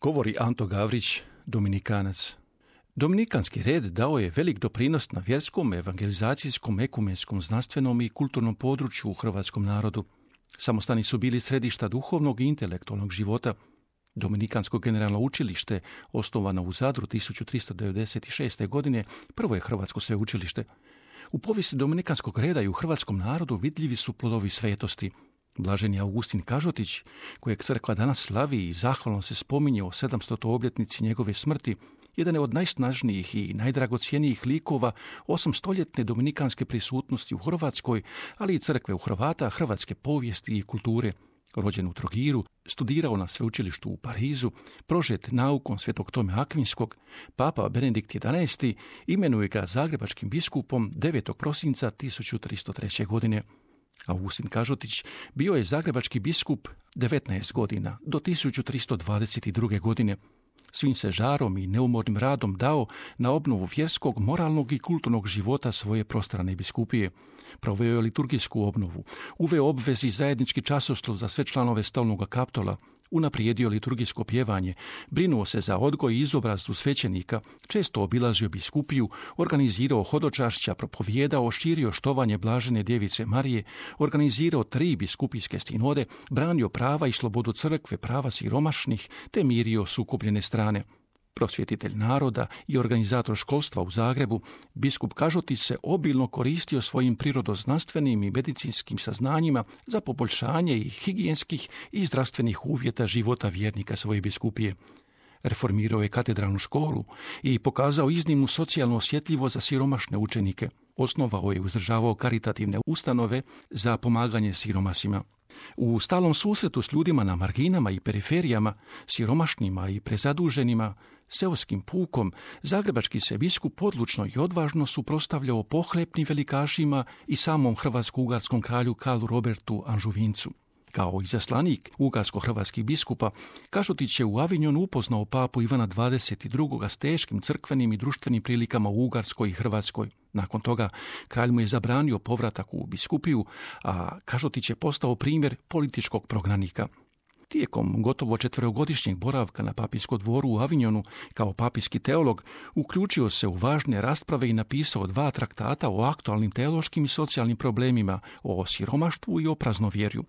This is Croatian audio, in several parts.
Govori Anto Gavrić, Dominikanac. Dominikanski red dao je velik doprinos na vjerskom, evangelizacijskom, ekumenskom, znanstvenom i kulturnom području u hrvatskom narodu. Samostani su bili središta duhovnog i intelektualnog života. Dominikansko generalno učilište, osnovano u Zadru 1396. godine, prvo je hrvatsko sveučilište. U povijesti dominikanskog reda i u hrvatskom narodu vidljivi su plodovi svetosti – Blaženi Augustin Kažotić, kojeg crkva danas slavi i zahvalno se spominje o 700. obljetnici njegove smrti, jedan je od najsnažnijih i najdragocijenijih likova osamstoljetne dominikanske prisutnosti u Hrvatskoj, ali i crkve u Hrvata, hrvatske povijesti i kulture. Rođen u Trogiru, studirao na sveučilištu u Parizu, prožet naukom svetog Tome Akvinskog, papa Benedikt XI imenuje ga zagrebačkim biskupom 9. prosinca 1303. godine. Augustin Kažotić bio je zagrebački biskup 19 godina, do 1322. godine. Svim se žarom i neumornim radom dao na obnovu vjerskog, moralnog i kulturnog života svoje prostrane biskupije. Proveo je liturgijsku obnovu, uveo obvezi zajednički časoslov za sve članove stolnog kaptola, unaprijedio liturgijsko pjevanje, brinuo se za odgoj i izobrazbu svećenika, često obilazio biskupiju, organizirao hodočašća, propovijedao, širio štovanje blažene djevice Marije, organizirao tri biskupijske sinode, branio prava i slobodu crkve, prava siromašnih, te mirio sukobljene strane prosvjetitelj naroda i organizator školstva u Zagrebu, biskup Kažotić se obilno koristio svojim prirodoznanstvenim i medicinskim saznanjima za poboljšanje i higijenskih i zdravstvenih uvjeta života vjernika svoje biskupije. Reformirao je katedralnu školu i pokazao iznimnu socijalnu osjetljivost za siromašne učenike. Osnovao je uzdržavao karitativne ustanove za pomaganje siromasima. U stalom susretu s ljudima na marginama i periferijama, siromašnima i prezaduženima, seoskim pukom, zagrebački se biskup odlučno i odvažno suprostavljao pohlepnim velikašima i samom hrvatsko-ugarskom kralju Kalu Robertu Anžuvincu. Kao izaslanik ugarsko-hrvatskih biskupa, Kažutić je u Avignonu upoznao papu Ivana 22. s teškim crkvenim i društvenim prilikama u Ugarskoj i Hrvatskoj. Nakon toga kralj mu je zabranio povratak u biskupiju, a Kažutić je postao primjer političkog prognanika. Tijekom gotovo četverogodišnjeg boravka na papijskom dvoru u Avignonu kao papijski teolog uključio se u važne rasprave i napisao dva traktata o aktualnim teološkim i socijalnim problemima, o siromaštvu i o praznovjerju.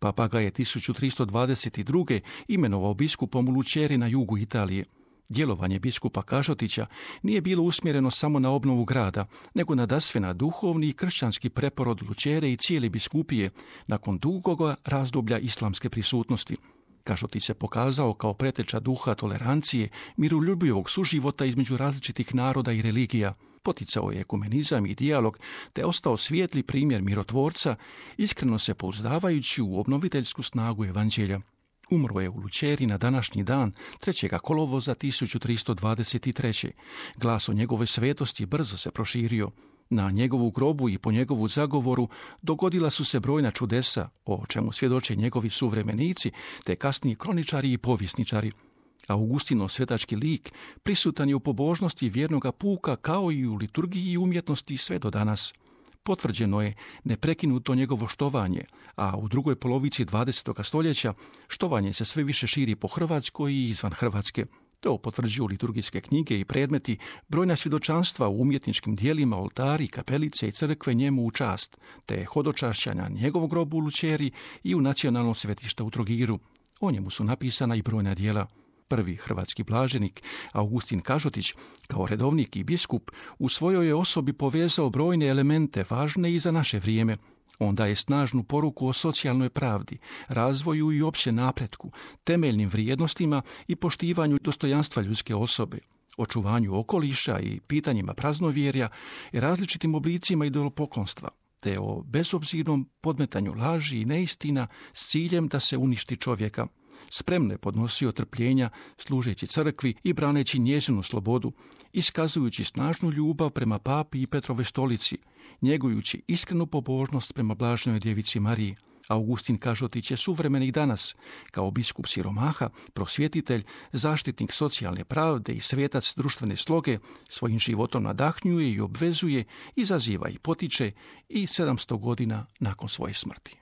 Papa ga je 1322. imenovao biskupom u Lučeri na jugu Italije. Djelovanje biskupa Kažotića nije bilo usmjereno samo na obnovu grada, nego na dasvena duhovni i kršćanski preporod Lučere i cijele biskupije nakon dugoga razdoblja islamske prisutnosti. Kažotić se pokazao kao preteča duha tolerancije, miroljubivog suživota između različitih naroda i religija. Poticao je ekumenizam i dijalog, te ostao svijetli primjer mirotvorca, iskreno se pouzdavajući u obnoviteljsku snagu evanđelja. Umro je u Lučeri na današnji dan 3. kolovoza 1323. Glas o njegove svetosti brzo se proširio. Na njegovu grobu i po njegovu zagovoru dogodila su se brojna čudesa, o čemu svjedoče njegovi suvremenici, te kasniji kroničari i povjesničari. Augustino svetački lik prisutan je u pobožnosti vjernoga puka kao i u liturgiji i umjetnosti sve do danas potvrđeno je neprekinuto njegovo štovanje, a u drugoj polovici 20. stoljeća štovanje se sve više širi po Hrvatskoj i izvan Hrvatske. To potvrđuju liturgijske knjige i predmeti, brojna svjedočanstva u umjetničkim dijelima, oltari, kapelice i crkve njemu u čast, te hodočašća na njegovu grobu u Lučeri i u nacionalnom svetišta u Trogiru. O njemu su napisana i brojna dijela prvi hrvatski blaženik, Augustin Kažotić, kao redovnik i biskup, u svojoj je osobi povezao brojne elemente važne i za naše vrijeme. On daje snažnu poruku o socijalnoj pravdi, razvoju i opće napretku, temeljnim vrijednostima i poštivanju dostojanstva ljudske osobe, očuvanju okoliša i pitanjima praznovjerja i različitim oblicima idolopoklonstva te o bezobzirnom podmetanju laži i neistina s ciljem da se uništi čovjeka – spremno je podnosio trpljenja služeći crkvi i braneći njezinu slobodu, iskazujući snažnu ljubav prema papi i Petrove stolici, njegujući iskrenu pobožnost prema blažnoj djevici Mariji. Augustin Kažotić je suvremenih danas, kao biskup siromaha, prosvjetitelj, zaštitnik socijalne pravde i svetac društvene sloge, svojim životom nadahnjuje i obvezuje, izaziva i potiče i 700 godina nakon svoje smrti.